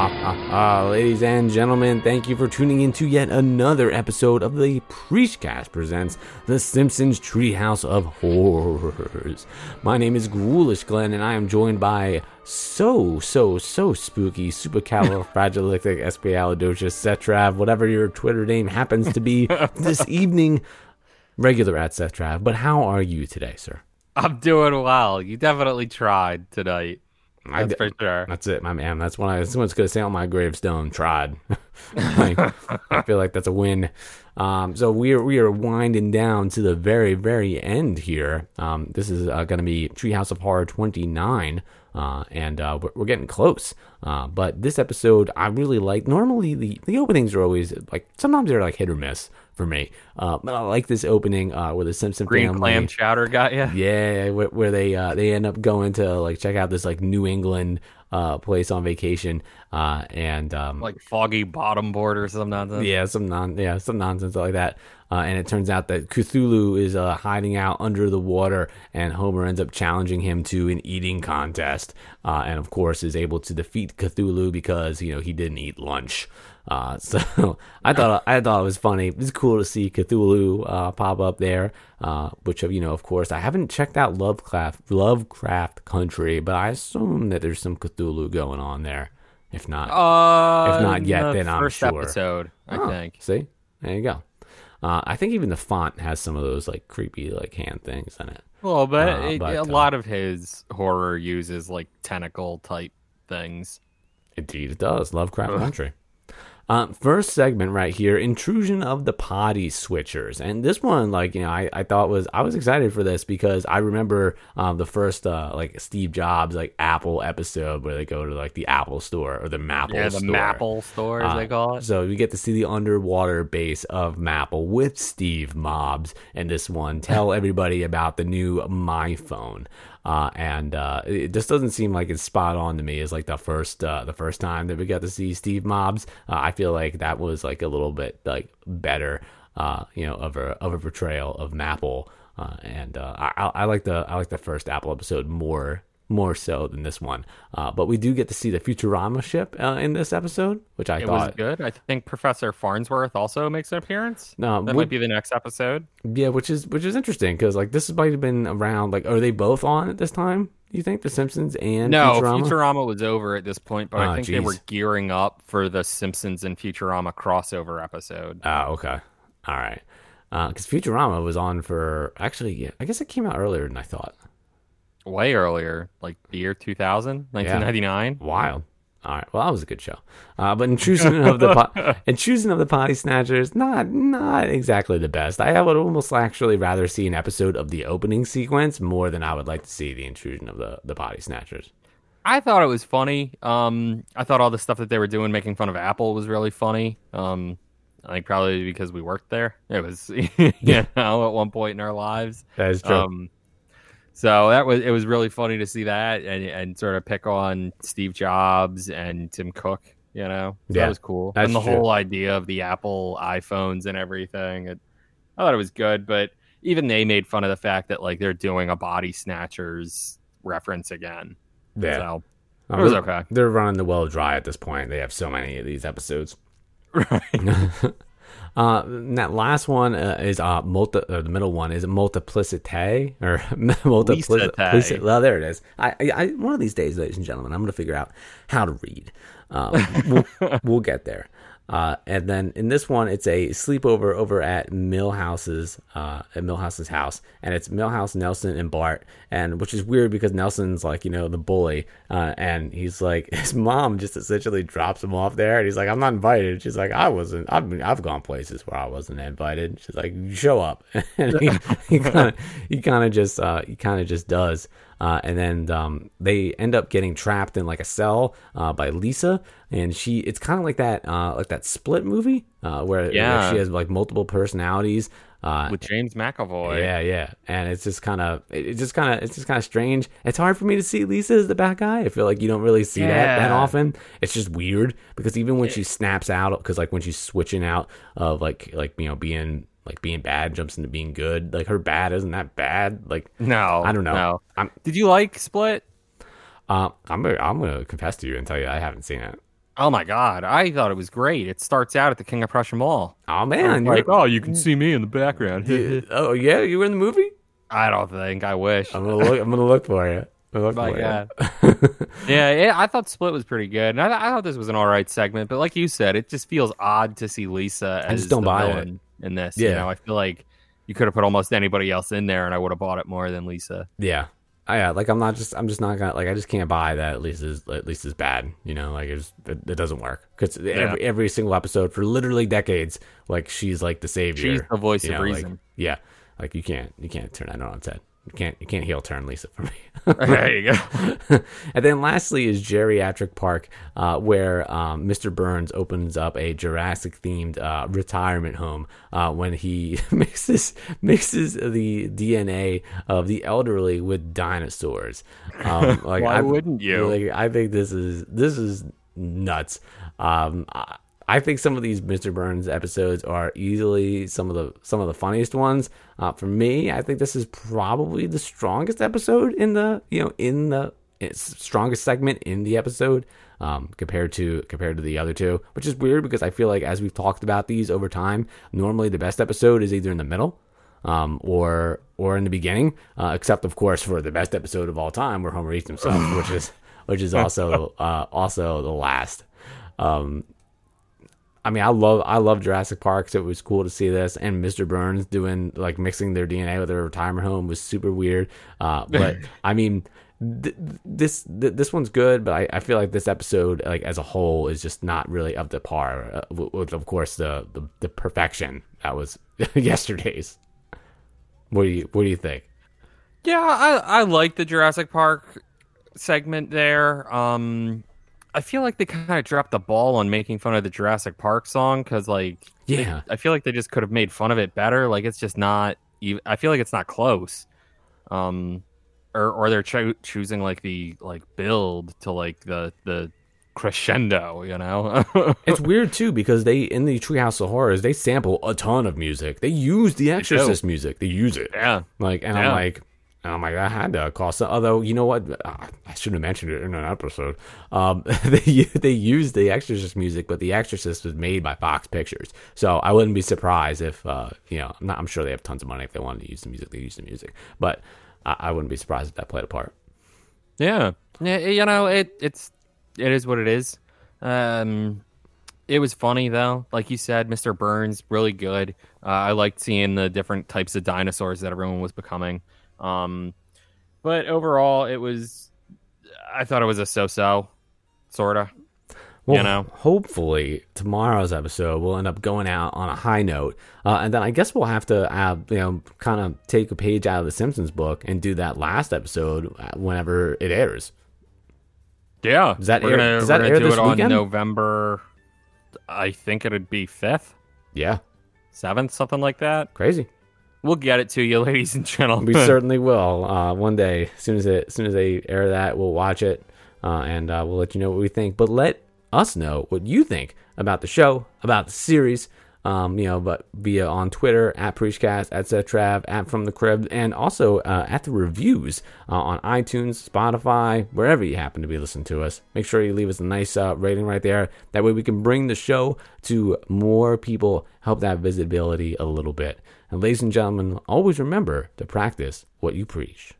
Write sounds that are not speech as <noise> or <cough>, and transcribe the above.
Uh, <laughs> ladies and gentlemen, thank you for tuning in to yet another episode of the Preachcast presents The Simpsons Treehouse of Horrors. My name is Ghoulish Glenn, and I am joined by so, so, so spooky, supercalifragilisticexpialidocious, <laughs> cetrav, whatever your Twitter name happens to be <laughs> this evening, regular at cetrav. But how are you today, sir? I'm doing well. You definitely tried tonight. I That's d- for sure. That's it, my man. That's what I. Someone's gonna say on my gravestone. Tried. <laughs> Like, I feel like that's a win. Um, so we are we are winding down to the very very end here. Um, this is uh, gonna be Treehouse of Horror 29. Uh, and uh, we're, we're getting close. Uh, but this episode, I really like. Normally, the, the openings are always like sometimes they're like hit or miss for me. Uh, but I like this opening uh, where the Simpson Green family. clam chowder got you. Yeah, where, where they uh, they end up going to like check out this like New England uh, place on vacation, uh, and um, Like foggy bottom board or something. nonsense. yeah, some non yeah some nonsense like that. Uh, and it turns out that Cthulhu is uh, hiding out under the water, and Homer ends up challenging him to an eating contest, uh, and of course is able to defeat Cthulhu because you know he didn't eat lunch. Uh, <laughs> so I thought I thought it was funny. It was cool to see Cthulhu uh, pop up there, uh, which you know, of course, I haven't checked out Lovecraft Lovecraft Country, but I assume that there's some Cthulhu going on there. If not, Uh, If not yet, the then I'm first sure. episode, I Oh, think. See, there you go. Uh, I think even the font has some of those like creepy like hand things in it. Well, but, Uh, it, but, a uh, lot of his horror uses like tentacle type things. Indeed, it does. Lovecraft Country. Um, first segment right here, intrusion of the potty switchers, and this one, like you know, I, I thought was I was excited for this because I remember um, the first uh, like Steve Jobs like Apple episode where they go to like the Apple store or the Maple yeah, the store. Maple store, as Uh, they call it. So we get to see the underwater base of Maple with Steve Mobs and this one. Tell <laughs> everybody about the new My Phone. Uh, and uh, it just doesn't seem like it's spot on to me. As like the first uh, the first time that we got to see Steve Mobs, uh, I feel like that was like a little bit like better, uh, you know, of a of a portrayal of Maple. Uh, and I I like the I like the first Apple episode more more so than this one. Uh, but we do get to see the Futurama ship uh, in this episode, which I It thought was good. I think Professor Farnsworth also makes an appearance. No, that would- might be the next episode. Yeah, which is which is interesting because like this might have been around. Like, are they both on at this time? Do you think The Simpsons and No, Futurama? Futurama? was over at this point, but Ah, I think they were gearing up for the Simpsons and Futurama crossover episode. Oh, okay, all right. Because Futurama was on for actually, I guess it came out earlier than I thought. Way earlier, like the year 2000, 1999. Wild. All right. Well, that was a good show. Uh, but intrusion of the po- <laughs> intrusion of the potty snatchers, not not exactly the best. I would almost actually rather see an episode of the opening sequence more than I would like to see the intrusion of the the potty snatchers. I thought it was funny. Um, I thought all the stuff that they were doing, making fun of Apple, was really funny. Um, I think probably because we worked there. It was, <laughs> you know, at one point in our lives. That is true. Um, so that was it was really funny to see that and and sort of pick on Steve Jobs and Tim Cook. You know, So Yeah, that was cool. and the true. whole idea of the Apple iPhones and everything. It, I thought it was good, but even they made fun of the fact that like they're doing a body snatchers reference again. yeah. So it was okay. They're running the well dry at this point. They have so many of these episodes. <laughs> Right. <laughs> Uh, and that last one uh, is uh, multi. or the middle one is multiplicity or <laughs> multiplicity. Well, there it is. I, I, I, one of these days, ladies and gentlemen, I'm going to figure out how to read. Um, we'll, <laughs> we'll get there. Uh, and then in this one, it's a sleepover over at Milhouse's uh, at Milhouse's house, and it's Milhouse, Nelson, and Bart, and which is weird because Nelson's like you know the bully, uh, and he's like <laughs> his mom just essentially drops him off there, and he's like I'm not invited. She's like I wasn't. I've been, I've gone places where I wasn't invited. She's like show up, <laughs> and he kind of he <laughs> kind of just uh, he kind of just does. Uh, and then um, they end up getting trapped in like a cell uh, by Lisa, and she it's kind of like that uh, like that split movie uh, where, Yeah. she has like multiple personalities. Uh, With James McAvoy. yeah, yeah, and it's just kind of it, it just kind of it's just kind of strange. It's hard for me to see Lisa as the bad guy. I feel like you don't really see that that often. It's just weird because even when she snaps out, because like when she's switching out of like like you know being like being bad jumps into being good, like her bad isn't that bad. Like No, I don't know. No. I'm Did you like Split? uh, I'm gonna, I'm gonna confess to you and tell you I haven't seen it. Oh my god, I thought it was great. It starts out at the King of Prussia Mall. Oh man, Like, oh, you can see me in the background. <laughs> oh yeah, you were in the movie. I don't think. I wish. I'm gonna look. I'm gonna look for you. I'm look My for God. <laughs> yeah, yeah, I thought Split was pretty good, and I, I thought this was an all right segment. But like you said, it just feels odd to see Lisa as just don't the buy it. In this. You Yeah. know, I feel like you could have put almost anybody else in there, and I would have bought it more than Lisa. yeah. I, yeah, like I'm not just I'm just not gonna like I just can't buy that at least is at least is bad you know like it's, it, it doesn't work because every every single episode for literally decades like she's like the savior She's the voice you of know, like- reason. yeah like you can't you can't turn that on its head you can't you can't heel turn Lisa for me <laughs> there you go. <laughs> and then lastly is Geriatric Park, uh, where um, Mr. Burns opens up a Jurassic themed uh, retirement home uh, when he <laughs> mixes mixes the DNA of the elderly with dinosaurs. Um, like Why I, wouldn't you? Like, I think this is this is nuts. Um, I, I think some of these Mr. Burns episodes are easily some of the some of the funniest ones. Uh, for me, I think this is probably the strongest episode in the you know in the strongest segment in the episode um, compared to compared to the other two, which is weird because I feel like as we've talked about these over time, normally the best episode is either in the middle um, or or in the beginning, uh, except of course for the best episode of all time, where Homer eats himself, which is which is <laughs> also uh, also the last. Um, I mean, I love I love Jurassic Park, so it was cool to see this. And Mr. Burns doing like mixing their DNA with their retirement home was super weird. Uh, <laughs> but I mean, th- this th- this one's good, but I, I feel like this episode, like as a whole, is just not really up to par uh, with, with, of course, the, the the perfection that was <laughs> yesterday's. What do you What do you think? Yeah, I I like the Jurassic Park segment there. Um, I feel like they kind of dropped the ball on making fun of the Jurassic Park song because, like, Yeah, I feel like they just could have made fun of it better. Like, it's just not. Even, I feel like it's not close. Um, or or they're cho- choosing like the like build to like the the crescendo. You know. <laughs> it's weird too because they in the Treehouse of Horrors they sample a ton of music. They use the Exorcist music. They use it. yeah. Like, and I'm like, and I'm like, I had to call some. Although, you know what? I shouldn't have mentioned it in an episode. Um, <laughs> they they used the Exorcist music, but the Exorcist was made by Fox Pictures, so I wouldn't be surprised if, uh, you know, I'm, not, I'm sure they have tons of money if they wanted to use the music. They use the music, but I, I wouldn't be surprised if that played a part. Yeah. Yeah, you know, it it's it is what it is. Um it was funny though. Like you said, Mr. Burns really good. Uh, I liked seeing the different types of dinosaurs that everyone was becoming. Um but overall it was I thought it was a so-so sort of. Well, You know. hopefully tomorrow's episode will end up going out on a high note, uh, and then I guess we'll have to, uh, you know, kind of take a page out of the Simpsons book and do that last episode uh, whenever it airs. Yeah. Does that we're air- gonna, does that we're air do this it on? November I think it'd be 5th, Yeah, 7th, something like that. crazy. We'll get it to you <laughs> ladies and gentlemen. We certainly will. Uh, one day, as soon as it, as soon as they air that, we'll watch it, uh, and uh, we'll let you know what we think. But let us know what you think about the show, about the series. Um, you know, but via on Twitter at Preachcast, at Zetrav, at From the Crib, and also uh, at the reviews uh, on iTunes, Spotify, wherever you happen to be listening to us. Make sure you leave us a nice uh, rating right there. That way we can bring the show to more people, help that visibility a little bit. And ladies and gentlemen, always remember to practice what you preach.